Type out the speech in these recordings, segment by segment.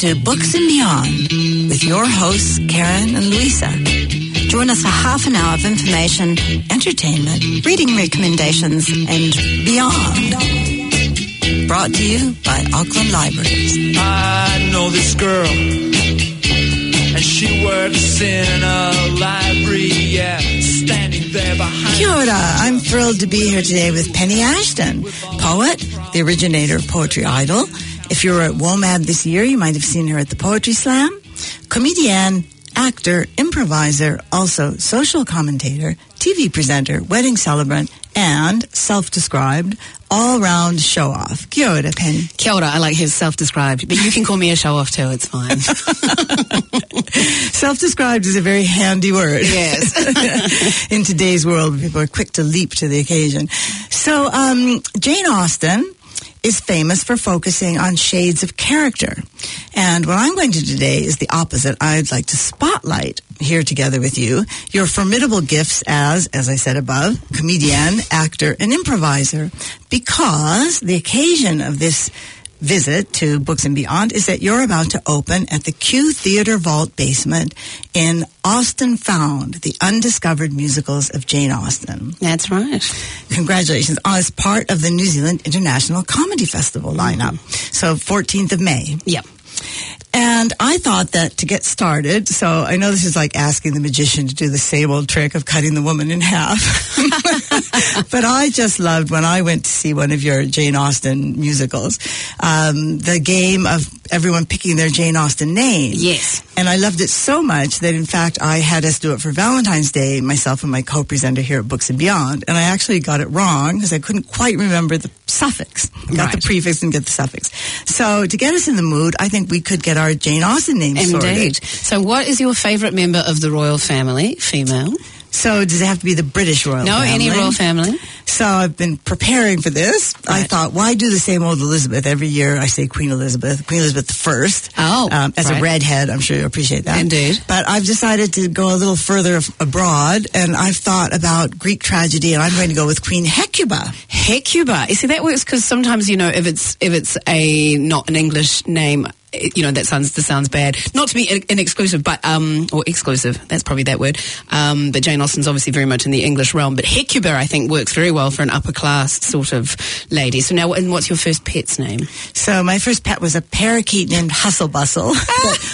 to Books and Beyond with your hosts, Karen and Louisa. Join us for half an hour of information, entertainment, reading recommendations, and beyond. Brought to you by Auckland Libraries. I know this girl, and she works in a library, yeah, standing there behind. Kia ora. I'm thrilled to be here today with Penny Ashton, poet, the originator of Poetry Idol. If you were at WOMAD this year, you might have seen her at the Poetry Slam. Comedian, actor, improviser, also social commentator, TV presenter, wedding celebrant, and self-described all-round show-off. Kia ora, Penny. Kia ora, I like his self-described, but you can call me a show-off too, it's fine. Self-described is a very handy word. Yes. In today's world, people are quick to leap to the occasion. So, um, Jane Austen is famous for focusing on shades of character. And what I'm going to do today is the opposite. I'd like to spotlight here together with you your formidable gifts as, as I said above, comedian, actor, and improviser, because the occasion of this visit to Books and Beyond is that you're about to open at the Q Theater Vault basement in Austen Found, the undiscovered musicals of Jane Austen. That's right. Congratulations. As part of the New Zealand International Comedy Festival lineup. Mm-hmm. So 14th of May. Yep. And I thought that to get started, so I know this is like asking the magician to do the same old trick of cutting the woman in half. but I just loved when I went to see one of your Jane Austen musicals, um, the game of everyone picking their Jane Austen name. Yes. And I loved it so much that, in fact, I had us do it for Valentine's Day, myself and my co-presenter here at Books and Beyond. And I actually got it wrong because I couldn't quite remember the suffix. Got the prefix and get the suffix. So to get us in the mood, I think we could get our Jane Austen name Indeed. sorted. So what is your favourite member of the royal family, female? So does it have to be the British royal No, family? any royal family. So I've been preparing for this. I thought, why do the same old Elizabeth every year? I say Queen Elizabeth, Queen Elizabeth the First. Oh, um, as a redhead, I'm sure you appreciate that. Indeed. But I've decided to go a little further abroad, and I've thought about Greek tragedy, and I'm going to go with Queen Hecuba. Hecuba. You see, that works because sometimes you know if it's if it's a not an English name, you know that sounds that sounds bad. Not to be an, exclusive, but um or exclusive. That's probably that word. Um, but Jane Austen's obviously very much in the English realm. But Hecuba, I think, works very well for an upper class sort of lady. So now, and what's your first pet's name? So my first pet was a parakeet named Hustle Bustle.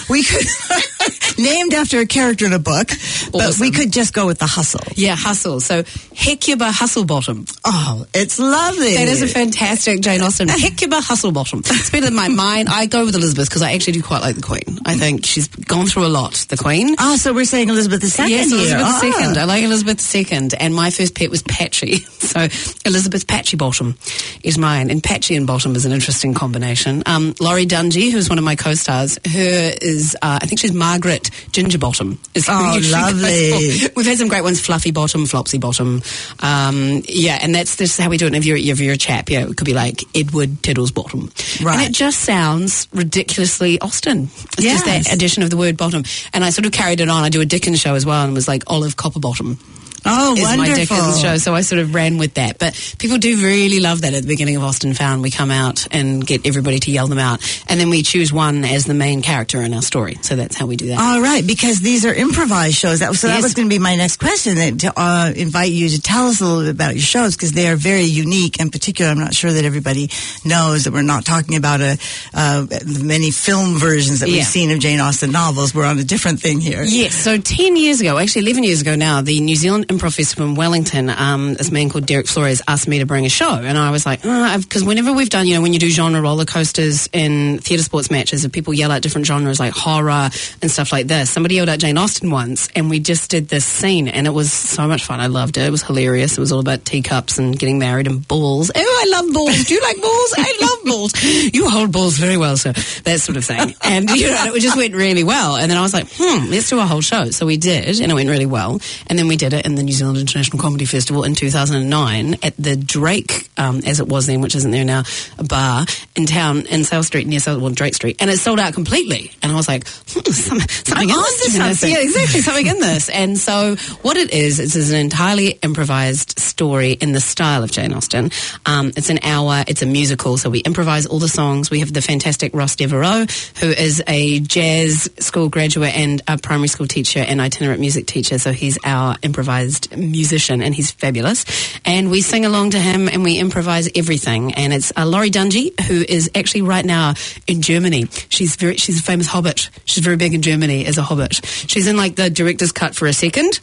We could named after a character in a book, but we could just go with the hustle. Yeah, Hustle. So Hecuba Hustlebottom. Oh, it's lovely. That is a fantastic Jane Austen. Hecuba Hustlebottom. It's better than my mine. I go with Elizabeth because I actually do quite like the Queen. I think she's gone through a lot. The Queen. Oh, so we're saying Elizabeth II Yes. Elizabeth. II. I like Elizabeth II. And my first pet was Patchy. So Elizabeth Patchy Bottom is mine. And Patchy and Bottom is an interesting combination. Um, Lori Dungey, who's one of my co-stars, her is, uh, I think she's Margaret Ginger Bottom. Is Oh, lovely. We've had some great ones, Fluffy Bottom, Flopsy Bottom. Um, yeah, and that's, this is how we do it. And if you're, if you're a chap, yeah, it could be like Edward Tiddles Bottom. Right. And it just sounds ridiculously Austen. It's just that addition of the word bottom. And I sort of carried it on. I do a Dickens show as well and was like Olive Copperbottom Oh, is wonderful. my Dickens show. So I sort of ran with that. But people do really love that at the beginning of Austen Found. We come out and get everybody to yell them out. And then we choose one as the main character in our story. So that's how we do that. All right, because these are improvised shows. That, so that was going to be my next question, that, to uh, invite you to tell us a little bit about your shows, because they are very unique. In particular, I'm not sure that everybody knows that we're not talking about a, uh, many film versions that we've seen of Jane Austen novels. We're on a different thing here. Yes, so 10 years ago, actually 11 years ago now, the New Zealand Festival in Wellington, um, this man called Derek Flores asked me to bring a show. And I was like, because whenever we've done, you know, when you do genre roller coasters in theatre sports matches and people yell out different genres like horror and stuff like this, somebody yelled out Jane Austen once and we just did this scene and it was so much fun. I loved it. It was hilarious. It was all about teacups and getting married and balls. Oh, I love balls. Do you like balls? I love balls. You hold balls very well, sir. That sort of thing. And, you know, it just went really well. And then I was like, hmm, let's do a whole show. So we did, and it went really well. And then we did it in the New Zealand International Comedy Festival in 2009 at the Drake, um, as it was then, which isn't there now, a bar in town in South Street near South, well, Drake Street, and it sold out completely. And I was like, hmm, some, something in this. you know? something. Yeah, exactly, something in this. And so what it is, it's an entirely improvised story in the style of Jane Austen. Um, it's an hour, it's a musical, so we improvise all the songs. We have the fantastic Ross Devereaux, who is a jazz school graduate and a primary school teacher and itinerant music teacher, so he's our improvised musician and he's fabulous. And we sing along to him and we improvise everything. And it's uh, Lori Dungey, who is actually right now in Germany. She's very, she's a famous hobbit. She's very big in Germany as a hobbit. She's in like the director's cut for a second.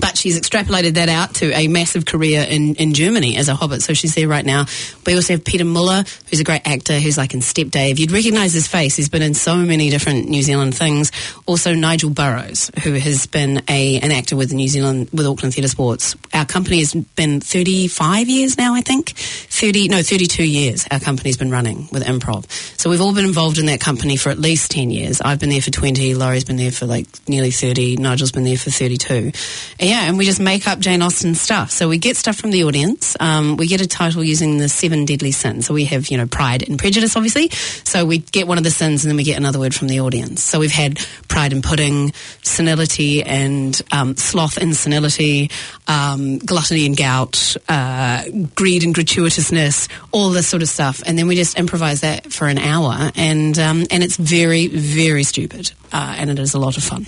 But she's extrapolated that out to a massive career in, in Germany as a hobbit. So she's there right now. We also have Peter Muller, who's a great actor, who's like in Step Dave. You'd recognise his face. He's been in so many different New Zealand things. Also Nigel Burrows, who has been a an actor with New Zealand with Auckland Theatre Sports. Our company has been 35 years now, I think. 30 no 32 years. Our company's been running with improv. So we've all been involved in that company for at least 10 years. I've been there for 20. Lori's been there for like nearly 30. Nigel's been there for 32. And yeah, and we just make up Jane Austen stuff. So we get stuff from the audience. Um, we get a title using the seven deadly sins. So we have, you know, pride and prejudice, obviously. So we get one of the sins and then we get another word from the audience. So we've had pride and pudding, senility and um, sloth and senility, um, gluttony and gout, uh, greed and gratuitousness, all this sort of stuff. And then we just improvise that for an hour. And, um, and it's very, very stupid. Uh, and it is a lot of fun.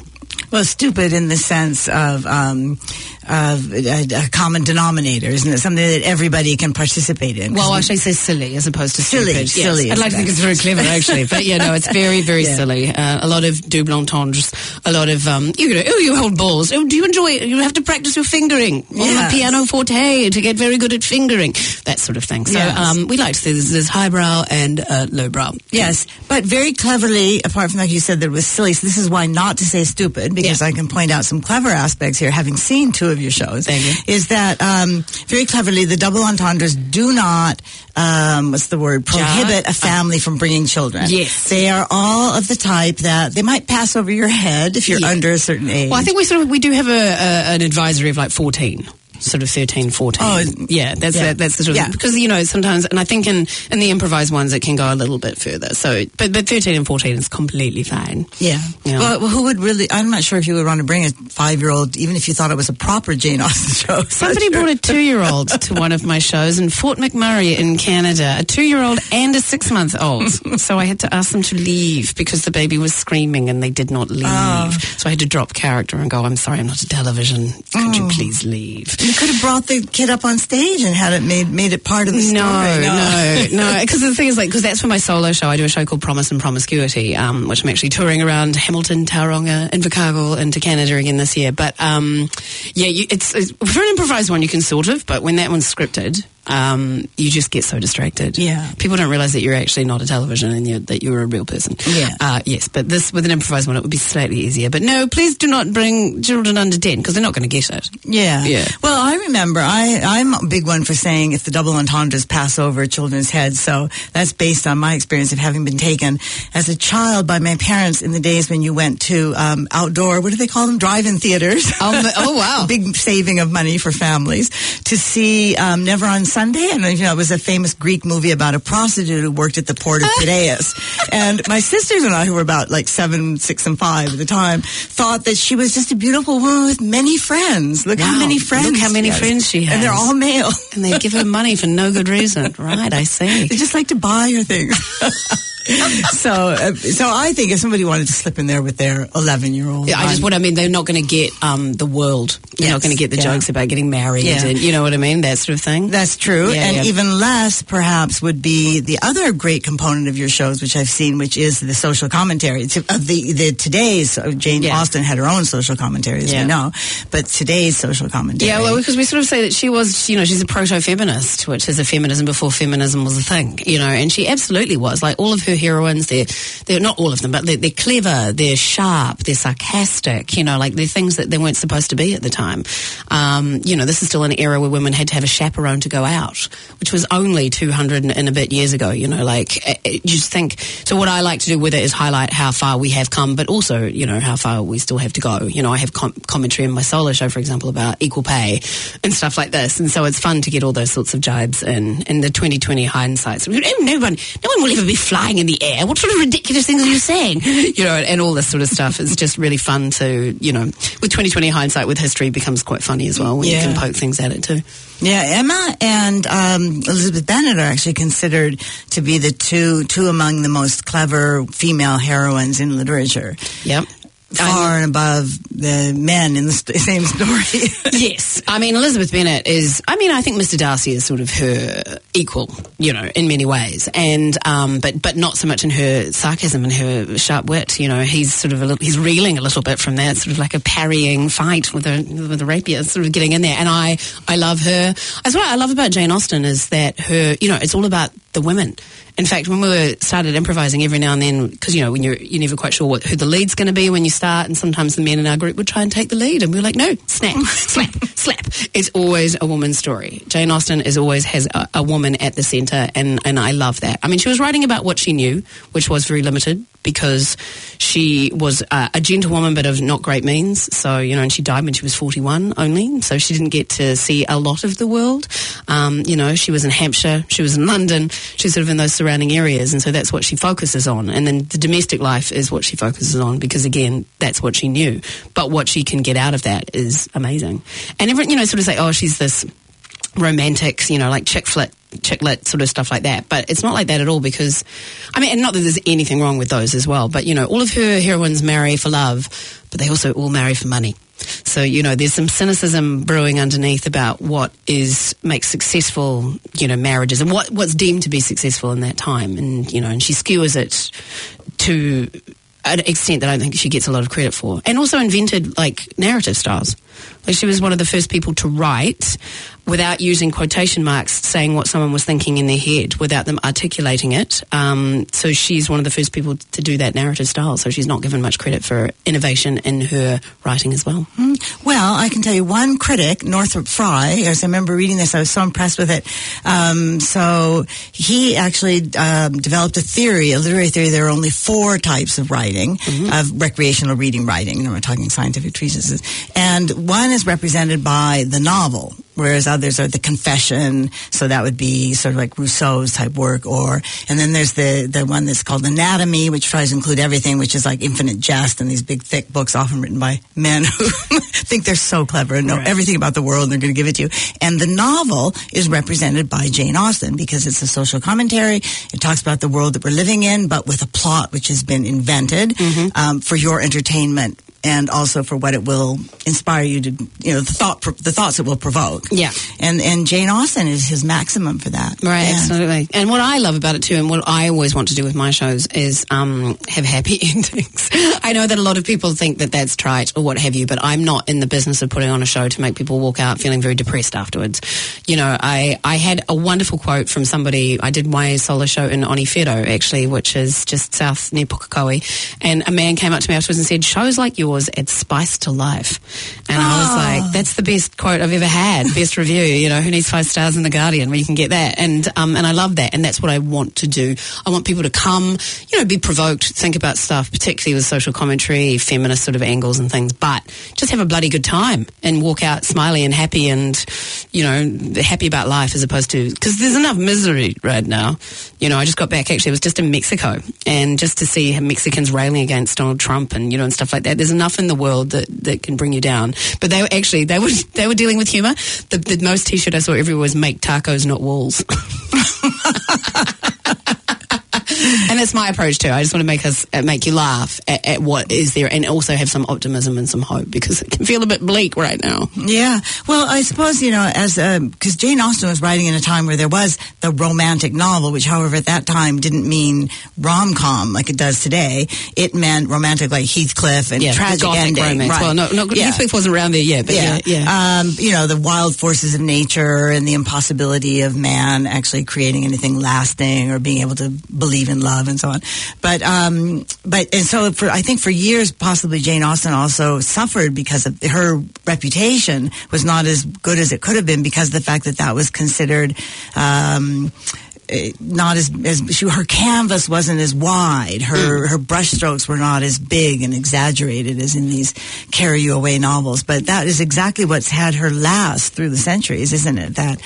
Well, stupid in the sense of um, of a, a common denominator, isn't it? Something that everybody can participate in. Well, I should say silly as opposed to Silly, stupid. Yes. silly I'd like to think it's very clever, actually. But yeah, no, it's very, very Yeah. silly. Uh, a lot of double entendres, a lot of, um, you know, oh, you hold balls. Oh, do you enjoy it? You have to practice your fingering on the piano forte to get very good at fingering. That sort of thing. So Yes. um, we like to say there's, there's highbrow and uh, lowbrow. Yes, but very cleverly, apart from like you said that it was silly, so this is why not to say stupid, because Yeah. I can point out some clever aspects here, having seen two of your shows, is that um, very cleverly the double entendres do not, um, what's the word, prohibit a family from bringing children. Yes. They are all of the type that they might pass over your head if you're Yeah. under a certain age. Well, I think we sort of, we do have a, a, an advisory of like 14. Sort of 13, 14. Oh, yeah, that's yeah. That, that's the sort of Yeah. because you know sometimes, and I think in in the improvised ones it can go a little bit further. So, but but 13 and 14 is completely fine. Yeah. Yeah. Well, who would really? I'm not sure if you would want to bring a five year old, even if you thought it was a proper Jane Austen show. Somebody brought a two-year-old to one of my shows in Fort McMurray in Canada, a two-year-old and a six-month-old. so I had to ask them to leave because the baby was screaming and they did not leave. Oh. So I had to drop character and go, "I'm sorry, I'm not a television. Could you oh. please leave?" You could have brought the kid up on stage and had it made made it part of the story. No, no, no. Because the thing is, like, because that's for my solo show. I do a show called Promise and Promiscuity, um, which I'm actually touring around Hamilton, Tauranga, Invercargill, and to Canada again this year. But um, yeah, you, it's, it's for an improvised one, you can sort of, but when that one's scripted. Um, you just get so distracted. Yeah. people don't realize that you're actually not a television and you're, that you're a real person. Yeah. uh, yes, but this with an improvised one, it would be slightly easier. But no, please do not bring children under ten because they're not going to get it. Yeah. Yeah. Well, I remember I, I'm a big one for saying if the double entendres pass over children's heads. So that's based on my experience of having been taken as a child by my parents in the days when you went to um, outdoor, what do they call them? Drive-in theaters. Um, oh, wow. big saving of money for families to see um, Never on Sunday. And, you know, it was a famous Greek movie about a prostitute who worked at the port of Piraeus. and my sisters and I, who were about like seven, six, and five at the time, thought that she was just a beautiful woman with many friends. Look how many friends. Look how many she has. friends she And they're all male. And they give her money for no good reason. Right, I see. They just like to buy her things. so, uh, so I think if somebody wanted to slip in there with their 11 year old, Yeah, I just what I mean. They're not going to get um, the world. They're not going to get the yeah. jokes about getting married, Yeah. and you know what I mean. That sort of thing. That's true. Yeah, and even less, perhaps, would be the other great component of your shows, which I've seen, which is the social commentary. It's, of the, the today's, uh, Jane. Austen had her own social commentary, as we know, but today's social commentary. Yeah, well, because we sort of say that she was, you know, she's a proto-feminist, which is a feminism before feminism was a thing, you know, and she absolutely was. Like all of her heroines, they're they're not all of them, but they're, they're clever, they're sharp, they're sarcastic. You know, like they're things that they weren't supposed to be at the time. Um, you know, this is still an era where women had to have a chaperone to go out, which was only two hundred and a bit years ago. You know, like eh, eh, you just think. So what I like to do with it is highlight how far we have come, but also you know how far we still have to go. You know, I have com- commentary in my solo show, for example, about equal pay and stuff like this, and so it's fun to get all those sorts of jibes in in the 2020 hindsight. No one, no one will ever be flying in the air. What sort of ridiculous things are you saying? You know, and all this sort of stuff. is just really fun to you know, with 2020 hindsight with history becomes quite funny as well when Yeah. you can poke things at it too. Yeah, Emma and um, Elizabeth Bennet are actually considered to be the two two among the most clever female heroines in literature, Yep. Far and above the men in the st- same story. yes. I mean, Elizabeth Bennet is, I mean, I think Mr. Darcy is sort of her equal, you know, in many ways. And, um, but, but not so much in her sarcasm and her sharp wit. You know, he's sort of a little, he's reeling a little bit from that, sort of like a parrying fight with a, with a rapier, sort of getting in there. And I, I love her. That's what I love about Jane Austen is that her, you know, it's all about the women. In fact, when we were started improvising every now and then, because you know when you're you're never quite sure what, who the lead's going to be when you start, and sometimes the men in our group would try and take the lead, and we were like, no, snap, slap, slap. It's always a woman's story. Jane Austen is always has a, a woman at the centre, and and I love that. I mean, she was writing about what she knew, which was very limited because she was uh, a gentlewoman but of not great means. So you know, and she died when she was 41 only, so she didn't get to see a lot of the world. Um, you know, she was in Hampshire, she was in London, she's sort of in those surrounding areas, and so that's what she focuses on. And then the domestic life is what she focuses on because again, that's what she knew. But what she can get out of that is amazing. And everyone, you know, sort of say, oh, she's this romantics, you know, like chick flit, chick lit sort of stuff like that. But it's not like that at all because, I mean, and not that there's anything wrong with those as well, but you know, all of her heroines marry for love, but they also all marry for money. So, you know, there's some cynicism brewing underneath about what is makes successful, you know, marriages and what, what's deemed to be successful in that time. And, you know, and she skewers it to an extent that I don't think she gets a lot of credit for. And also invented like narrative styles. Like she was one of the first people to write without using quotation marks, saying what someone was thinking in their head without them articulating it. Um, so she's one of the first people to do that narrative style. So she's not given much credit for innovation in her writing as well. Well, I can tell you one critic, Northrop Frye, as I remember reading this, I was so impressed with it. Um, so he actually um, developed a theory, a literary theory. There are only four types of writing, of recreational reading writing. You know, we're talking scientific treatises. And one is represented by the novel, whereas others are the confession. So that would be sort of like Rousseau's type work, or and then there's the the one that's called anatomy, which tries to include everything, which is like infinite jest and these big thick books, often written by men who think they're so clever and know Right. everything about the world and they're going to give it to you. And the novel is represented by Jane Austen because it's a social commentary. It talks about the world that we're living in, but with a plot which has been invented um, for your entertainment. And also for what it will inspire you to, you know, the thought, the thoughts it will provoke. Yeah. And and Jane Austen is his maximum for that. Right, Yeah. absolutely. And what I love about it too, and what I always want to do with my shows is um, have happy endings. I know that a lot of people think that that's trite or what have you, but I'm not in the business of putting on a show to make people walk out feeling very depressed afterwards. You know, I, I had a wonderful quote from somebody. I did my solo show in Onewhero, actually, which is just south near Pukekohe. And a man came up to me afterwards and said, shows like yours add spice to life. And I was like, that's the best quote I've ever had, best review. You know, who needs five stars in the Guardian where you can get that? And um, and I love that, and that's what I want to do. I want people to come, you know, be provoked, think about stuff, particularly with social commentary, feminist sort of angles and things, but just have a bloody good time and walk out smiley and happy, and you know, happy about life as opposed to because there's enough misery right now. You know, I just got back actually. I was just in Mexico, and just to see Mexicans railing against Donald Trump and you know and stuff like that. There's enough in the world that, that can bring you down. But they were actually they were they were dealing with humour. The, the most T-shirt I saw everywhere was "Make tacos, not walls." and that's my approach too. I just want to make us uh, make you laugh at, at what is there, and also have some optimism and some hope because it can feel a bit bleak right now. Yeah. Well, I suppose, you know, as, because Jane Austen was writing in a time where there was the romantic novel, which, however, at that time didn't mean rom com like it does today. It meant romantic, like Heathcliff and Yeah, tragic ending. romance. Right. Well, no, no, Yeah. Heathcliff wasn't around there yet, but yeah, yeah. Um, you know, the wild forces of nature and the impossibility of man actually creating anything lasting or being able to believe in love and so on. But um, but and so for I think for years, possibly Jane Austen also suffered because of her reputation was not as good as it could have been because of the fact that that was considered. Um, eh, not as, as she, her canvas wasn't as wide. Her her brushstrokes were not as big and exaggerated as in these carry you away novels. But that is exactly what's had her last through the centuries, isn't it? That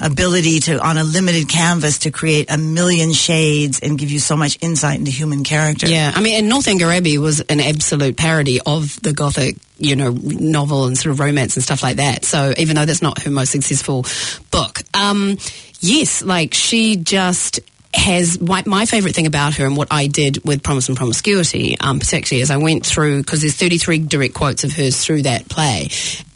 ability to on a limited canvas to create a million shades and give you so much insight into human character. Yeah, I mean, and Northanger Abbey was an absolute parody of the Gothic, you know, novel and sort of romance and stuff like that. So even though that's not her most successful book, um, yes, like she just has my, my favorite thing about her and what I did with Promise and Promiscuity, um, particularly as I went through because there's 33 direct quotes of hers through that play,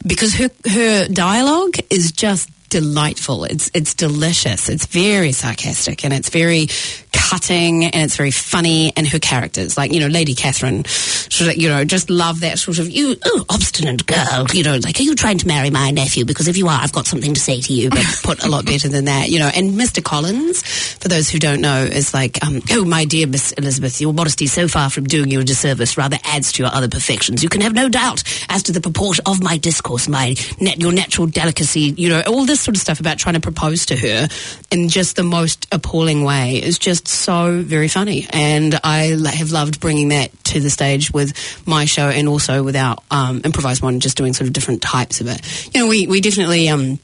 because her her dialogue is just delightful. It's it's delicious. It's very sarcastic and it's very cutting and it's very funny. And her characters, like you know, Lady Catherine, of, you know, just love that sort of you oh, obstinate girl. You know, like are you trying to marry my nephew? Because if you are, I've got something to say to you. But put a lot better than that, you know. And Mr. Collins, for those who don't know, is like, um, oh my dear Miss Elizabeth, your modesty so far from doing you a disservice rather adds to your other perfections. You can have no doubt as to the purport of my discourse, my net, your natural delicacy. You know, all this sort of stuff about trying to propose to her in just the most appalling way is just so very funny. And I have loved bringing that to the stage with my show and also with our um, improvised one, just doing sort of different types of it. You know, we, we definitely. Um,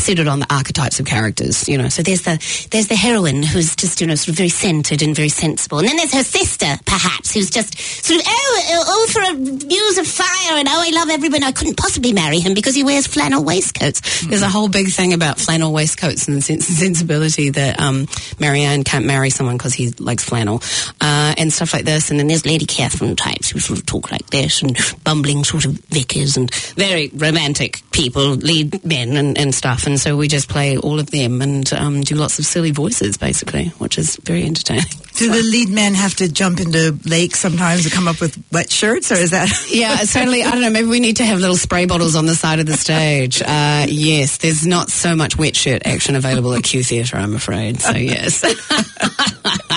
centered on the archetypes of characters, you know. So there's the there's the heroine who's just you know sort of very centered and very sensible, and then there's her sister perhaps who's just sort of oh oh, oh for a muse of fire and oh I love everyone. I couldn't possibly marry him because he wears flannel waistcoats. There's a whole big thing about flannel waistcoats and the sens- sensibility that um, Marianne can't marry someone because he likes flannel uh, and stuff like this. And then there's Lady Catherine types who sort of talk like this and bumbling sort of vicars and very romantic people lead men and, and stuff. So we just play all of them and um, do lots of silly voices basically, which is very entertaining. Do the lead men have to jump into lakes sometimes to come up with wet shirts, or is that? Yeah, certainly. I don't know. Maybe we need to have little spray bottles on the side of the stage. Uh, yes, there's not so much wet shirt action available at Q Theatre, I'm afraid. So yes,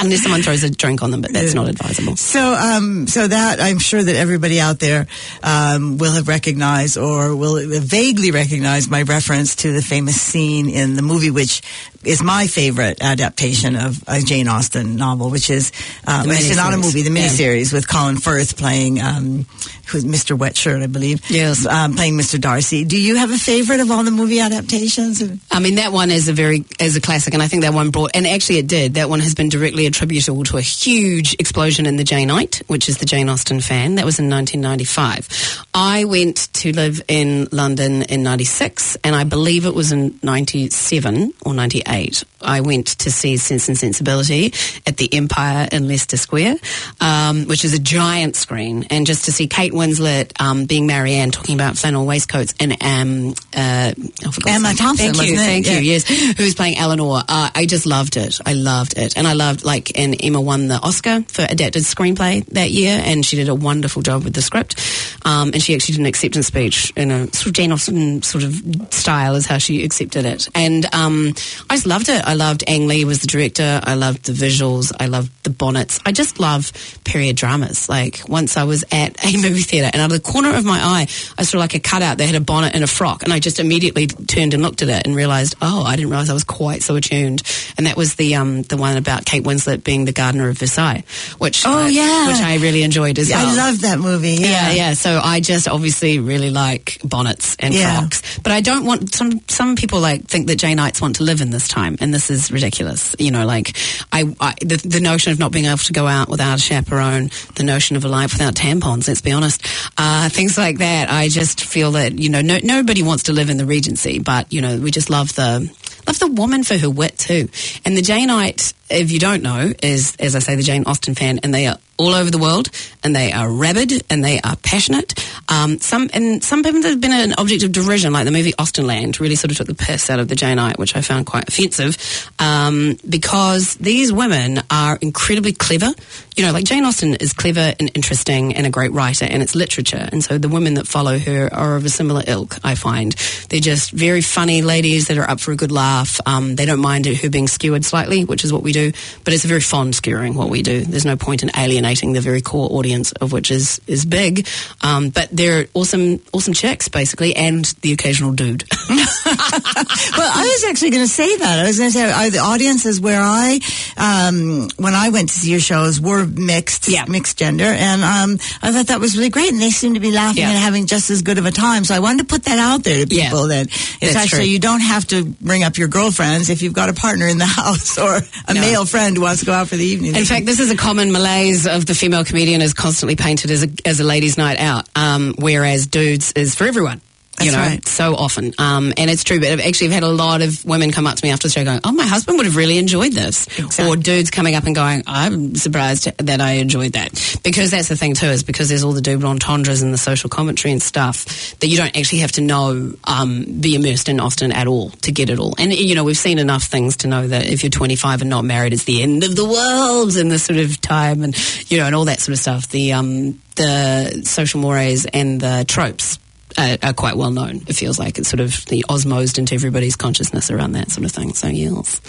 unless someone throws a drink on them, but that's not advisable. So, um, so that I'm sure that everybody out there um, will have recognized or will vaguely recognize my reference to the famous scene in the movie, which is my favorite adaptation of a Jane Austen novel, which is it's not a movie, the Yeah. miniseries with Colin Firth playing um, who's Mr. Wetshirt, I believe. Yes. um, playing Mr. Darcy. Do you have a favorite of all the movie adaptations? I mean, that one is a very is a classic, and I think that one brought, and actually it did. That one has been directly attributable to a huge explosion in the Janeite, which is the Jane Austen fan. That was in 1995. I went to live in London in '96, and I believe it was in '97 or '98. I went to see Sense and Sensibility at the Empire in Leicester Square, um, which is a giant screen, and just to see Kate Winslet um, being Marianne talking about flannel waistcoats and um, uh, oh, Emma. Thompson, Thank you, thank Yeah. you. Yes, who's playing Eleanor? Uh, I just loved it. I loved it, and I loved like, and Emma won the Oscar for adapted screenplay that year, and she did a wonderful job with the script. Um, and she actually did an acceptance speech in a sort of Jane Austen sort of style, is how she accepted it. And um, I just loved it. I loved Ang Lee was the director. I loved the visuals. I loved the bonnets. I just love period dramas. Like once I was at a movie theatre, and out of the corner of my eye, I saw like a cutout that had a bonnet and a frock, and I just immediately turned and looked at it and realised, oh, I didn't realise I was quite so attuned. And that was the um, the one about Kate Winslet being the gardener of Versailles, which Oh, I- yeah. which I really enjoyed as well. I love that movie. Yeah. Yeah, yeah. So I just obviously really like bonnets and Yeah. frocks, but I don't want some. Some people like think that Janeites want to live in this time, and this is ridiculous. You know, like I, I the, the notion of not being able to go out without a chaperone, the notion of a life without tampons. Let's be honest, uh, things like that. I just feel that you know, no, nobody wants to live in the Regency, but you know, we just love the love the woman for her wit too. And the Janeite, if you don't know, is as I say, the Jane Austen fan, and they are all over the world, and they are rabid and they are passionate. Um, some and some people have been an object of derision, like the movie *Austin Austenland, really sort of took the piss out of the Janeite, which I found quite offensive, um, because these women are incredibly clever. You know, like Jane Austen is clever and interesting and a great writer, and it's literature. And so the women that follow her are of a similar ilk. I find they're just very funny ladies that are up for a good laugh. Um, they don't mind her being skewered slightly, which is what we do, but it's a very fond skewering what we do. There's no point in alienating the very core audience of which is is big. Um, but they're awesome, awesome chicks basically, and the occasional dude. well, I was actually going to say that. I was going to say uh, the audiences where I, um, when I went to see your shows, were mixed, Yeah. mixed gender, and um, I thought that was really great, and they seemed to be laughing Yeah. and having just as good of a time. So I wanted to put that out there to Yeah. people that it's That's actually true. you don't have to bring up your girlfriends if you've got a partner in the house or a No. male friend who wants to go out for the evening. In fact, this is a common malaise of the female comedian is constantly painted as a, as a ladies' night out, um, whereas dudes is for everyone. You know, right. so often. Um, and it's true, but I've actually had a lot of women come up to me after the show going, oh, my husband would have really enjoyed this. Exactly. Or dudes coming up and going, I'm surprised that I enjoyed that. Because that's the thing too, is because there's all the double entendres and the social commentary and stuff that you don't actually have to know, um, be immersed in Austen at all to get it all. And, you know, we've seen enough things to know that if you're 25 and not married, it's the end of the world in this sort of time and, you know, and all that sort of stuff. The, um, the social mores and the tropes are, are quite well known. It feels like it's sort of the osmosed into everybody's consciousness around that sort of thing. So yes,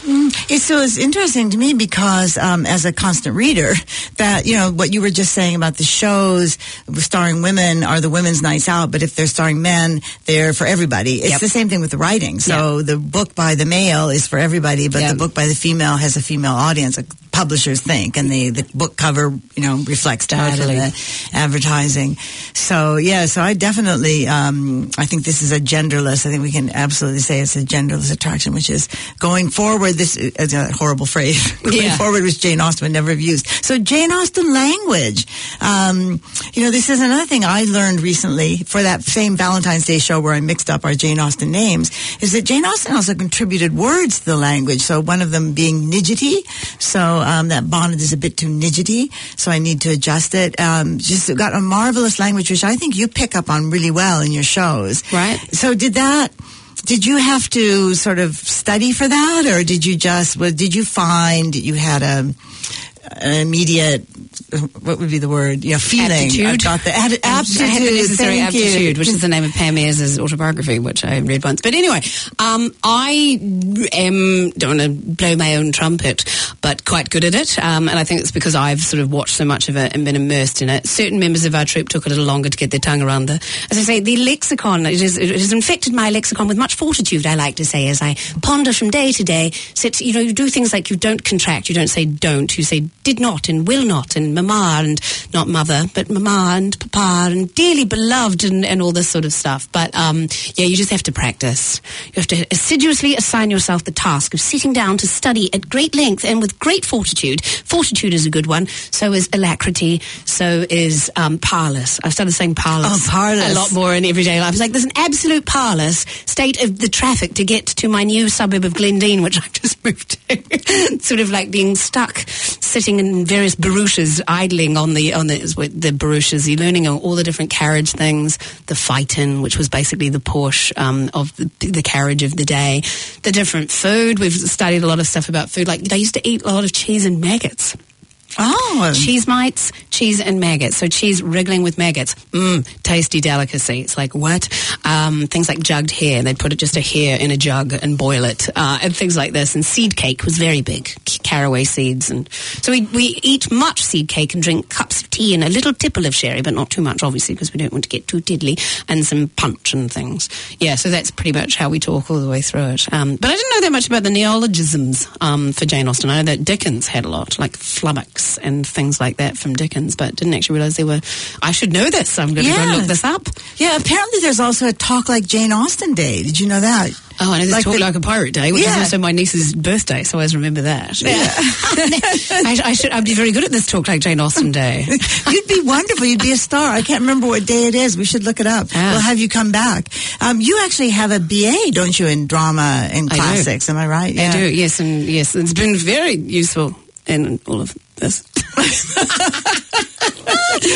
It's, so it's interesting to me because um, as a constant reader, that you know what you were just saying about the shows starring women are the women's nights out, but if they're starring men, they're for everybody. It's Yep. the same thing with the writing. So the book by the male is for everybody, but Yep. the book by the female has a female audience. Publishers think, and the the book cover you know reflects that Totally. in the advertising. So yeah, so I definitely um, I think this is a genderless. I think we can absolutely say it's a genderless attraction, which is going forward. This is a horrible phrase. going Yeah. forward, which Jane Austen never have used. So Jane Austen language. Um, you know, this is another thing I learned recently for that same Valentine's Day show where I mixed up our Jane Austen names. Is that Jane Austen also contributed words to the language. So one of them being nidgety. So um, that bonnet is a bit too nidgety. So I need to adjust it. Um, just got a marvelous language, which I think you pick up on really well in your shows. Right. So did that? Did you have to sort of study for that, or did you just? Well, did you find you had a an immediate? What would be the word? Yeah, feeling. Aptitude. I've got the ad- aptitude. I had the necessary you. aptitude, which is the name of Pam Ayres' autobiography, which I read once. But anyway, um, I am don't want to blow my own trumpet, but quite good at it, um, and I think it's because I've sort of watched so much of it and been immersed in it. Certain members of our troupe took a little longer to get their tongue around the, as I say, the lexicon. It, is, it has infected my lexicon with much fortitude. I like to say as I ponder from day to day. Sit, you know, you do things like you don't contract. You don't say don't. You say did not and will not and mama and not mother, but mama and papa and dearly beloved and, and all this sort of stuff. But um, yeah, you just have to practice. You have to assiduously assign yourself the task of sitting down to study at great length and with great fortitude. Fortitude is a good one. So is alacrity. So is um, parlous. I've started saying parlous. Oh, parlous. A lot more in everyday life. It's like there's an absolute parlous state of the traffic to get to my new suburb of Glendene, which I've just moved to. sort of like being stuck, sitting in various barouches, idling on the on the the barouches. You're learning all the different carriage things. The Phaeton, which was basically the Porsche um, of the, the carriage of the day. The different food. We've studied a lot of stuff about food. Like they used to eat a lot of cheese and maggots Oh, cheese mites, cheese and maggots. So cheese wriggling with maggots. Mmm, tasty delicacy. It's like what? Um, things like jugged hare. They'd put it just a hare in a jug and boil it, uh, and things like this. And seed cake was very big. Caraway seeds, and so we we eat much seed cake and drink cups of tea and a little tipple of sherry, but not too much, obviously, because we don't want to get too tiddly, and some punch and things. Yeah, so that's pretty much how we talk all the way through it. Um, but I didn't know that much about the neologisms um, for Jane Austen. I know that Dickens had a lot, like flummox and things like that from Dickens, but didn't actually realise they were. I should know this. I'm going to go Yeah. look this up. yeah. Apparently, there's also a talk like Jane Austen Day. Did you know that? Oh, I know this Like talk the- like a pirate day, which Yeah. is also my niece's birthday, so I always remember that. I, I should. I'd be very good at this talk like Jane Austen Day. You'd be wonderful. You'd be a star. I can't remember what day it is. We should look it up. Ah. We'll have you come back. Um, you actually have a BA, don't you, in drama and I classics? Am I right? I do, yes, and yes, it's been very useful in all of this.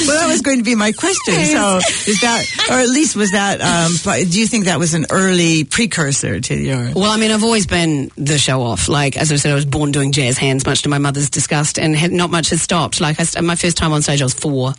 well, that was going to be my question. So, is that, or at least was that? Um, do you think that was an early precursor to your? Well, I mean, I've always been the show off. Like as I said, I was born doing jazz hands, much to my mother's disgust, and had, not much has stopped. Like I, my first time on stage, I was four.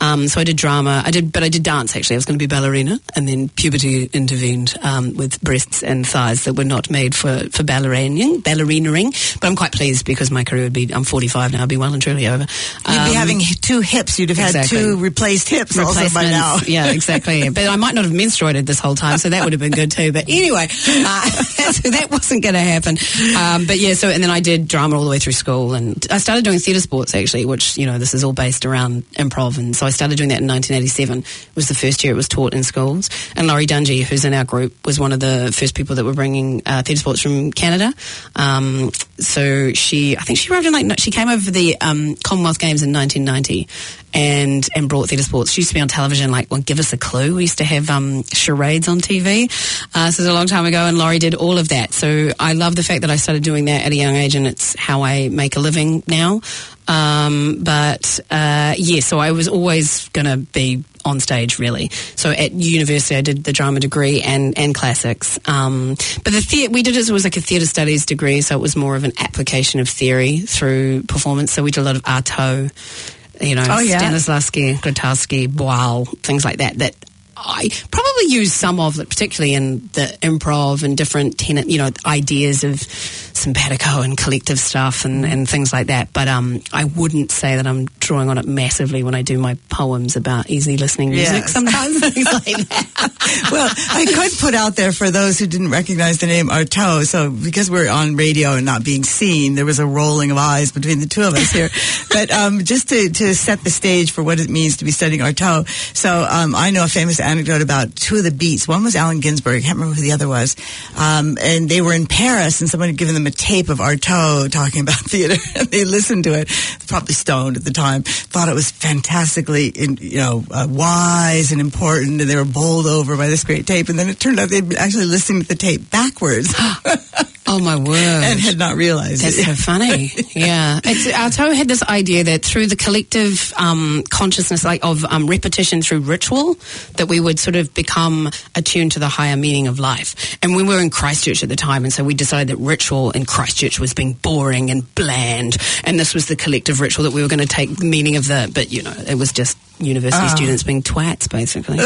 Um, so I did drama. I did, but I did dance actually. I was going to be ballerina, and then puberty intervened um, with breasts and thighs that were not made for for ballerinaing, ballerinaing. But I'm quite pleased because my career would be. I'm 45 now. I'd be well and truly over. You'd be Um, having two hips. You'd have had two replaced hips also by now. yeah, exactly. But I might not have menstruated this whole time, so that would have been good too. But anyway, uh, so that wasn't going to happen. Um, but yeah, so and then I did drama all the way through school, and I started doing theatre sports actually, which you know this is all based around improv, and so I started doing that in 1987. It was the first year it was taught in schools, and Lori Dungey, who's in our group, was one of the first people that were bringing uh, theatre sports from Canada. Um, so she, I think she arrived in like she came over for um, Commonwealth Games in 1990 and and brought theatre sports. She used to be on television, like, well, give us a clue. We used to have um, charades on TV. Uh, is a long time ago, and Lori did all of that. So I love the fact that I started doing that at a young age, and it's how I make a living now. Um, but uh, yeah, so I was always going to be on stage, really. So at university, I did the drama degree and and classics. Um, but the thea- we did it, was like a theatre studies degree, so it was more of an application of theory through performance. So we did a lot of Artaud you know, Oh, yeah. Stanislavski, Grotowski, Boal, things like that, that I probably use some of, it, particularly in the improv and different tenant, you know, ideas of simpatico and collective stuff and, and things like that. But um, I wouldn't say that I'm drawing on it massively when I do my poems about easy listening music Yes. sometimes. things like that. well, I could put out there for those who didn't recognize the name Artaud. So because we're on radio and not being seen, there was a rolling of eyes between the two of us here. but um, just to, to set the stage for what it means to be studying Artaud. So um, I know a famous anecdote about two of the beats. One was Allen Ginsberg. I can't remember who the other was. Um, and they were in Paris, and someone had given them a tape of Artaud talking about theater, and they listened to it. Probably stoned at the time. Thought it was fantastically, in, you know, uh, wise and important, and they were bowled over by this great tape. And then it turned out they'd been actually listening to the tape backwards Oh, my word. and had not realized That's it. so funny. yeah. It's, Artaud had this idea that through the collective um, consciousness like of um, repetition through ritual, that we would sort of become attuned to the higher meaning of life. And we were in Christchurch at the time, and so we decided that ritual in Christchurch was being boring and bland, and this was the collective ritual that we were going to take meaning of the, but you know, it was just university students being twats, basically.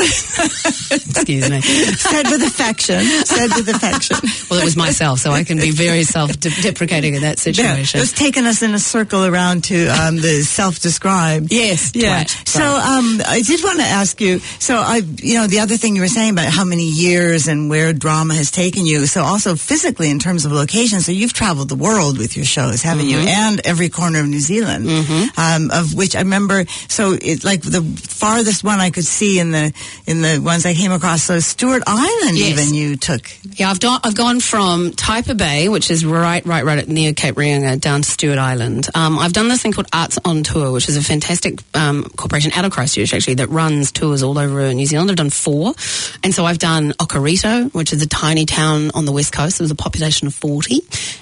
Excuse me. said with affection. Said with affection. Well, it was myself, so I can be very self-deprecating in that situation. it was taking us in a circle around to um, the self-described. Yes, Yeah. twat. So um, I did want to ask you. So I, you know, the other thing you were saying about how many years and where drama has taken you. So also physically in terms of location. So you've traveled the world with your shows, haven't you? Mm-hmm. And every corner of New Zealand. Um, of which I remember. So it's like the farthest one I could see in the in the ones I came across. So Stewart Island, Yes. even you took. Yeah, I've, done, I've gone from Taipa Bay, which is right, right, right near Cape Reinga, down to Stewart Island. Um, I've done this thing called Arts on Tour, which is a fantastic um, corporation out of Christchurch, actually, that runs tours all over New Zealand. I've done four. And so I've done Okarito, which is a tiny town on the west coast. It was a population of 40,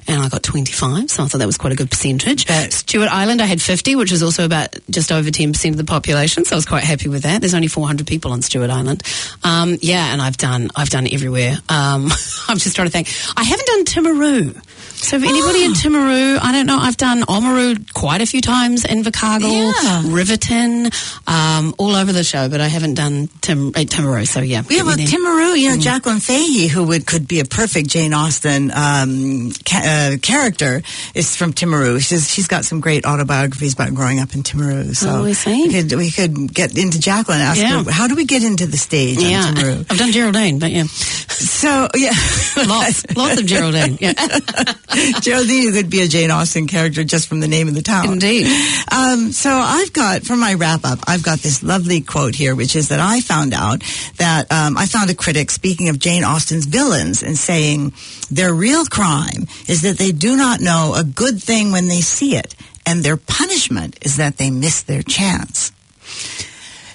and I got 25, so I thought that was quite a good percentage. Stewart Island, I had 50, which is also about just over 10% of the population, so I was quite happy with that. There's only 400 people on Stewart Island. Um, yeah, and I've done, I've done everywhere. Um, I'm just trying to think. I haven't done Timaru. So if anybody in Timaru, I don't know, I've done Oamaru quite a few times, Invercargill, Yeah. Riverton, um, all over the show, but I haven't done Tim, uh, Timaru, so yeah. Yeah, well. Timaru, you know, Jacqueline Fahey, who would could be a perfect Jane Austen um, ca- uh, character, is from Timaru. She's she's got some great autobiographies about growing up in Timaru. So Oh, we could we could get into Jacqueline. and Ask Yeah. her how do we get into the stage yeah, on Timaru? I've done Geraldine, but yeah, So yeah, lots, lots of Geraldine. Yeah. Geraldine could be a Jane Austen character just from the name of the town. Indeed. Um, so I've got, for my wrap up, I've got this lovely quote here, which is that I found out that um, I found a critic speaking of Jane Austen's villains and saying their real crime is that they do not know a good thing when they see it, and their punishment is that they miss their chance.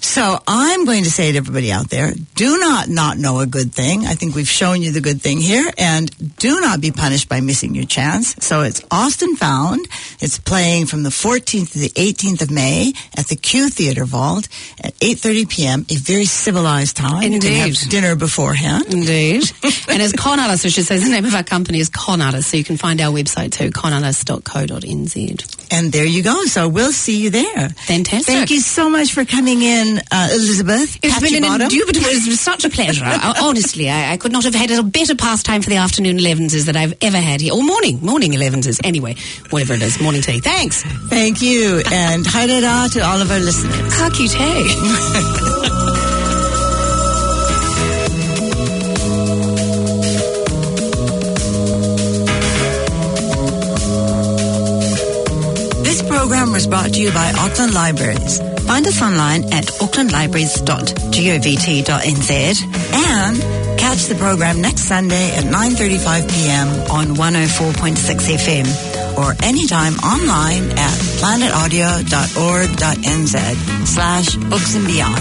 So I'm going to say to everybody out there, do not not know a good thing. I think we've shown you the good thing here and do not be punished by missing your chance. So it's Austen Found. It's playing from the 14th to the 18th of May at the Q Theater Vault at 8.30 p.m. A very civilized time. You can have dinner beforehand. Indeed. and as Con Artist, I should say, the name of our company is Con Artist, so you can find our website too, conartist.co.nz. And there you go. So we'll see you there. Fantastic. Thank you so much for coming in, uh, Elizabeth. It's Patchy been an Bottom. indubitable, it was such a pleasure. I- Honestly, I, I could not have had a better pastime for the afternoon 11s that I've ever had here. Or morning, morning 11s. Anyway, whatever it is, morning tea. Thanks. Thank you. And haere rā to all of our listeners. Ka kite. This program was brought to you by Auckland Libraries. Find us online at aucklandlibraries.govt.nz and catch the program next Sunday at 9.35 p.m. on 104.6 FM or anytime online at planetaudio.org.nz slash books and beyond.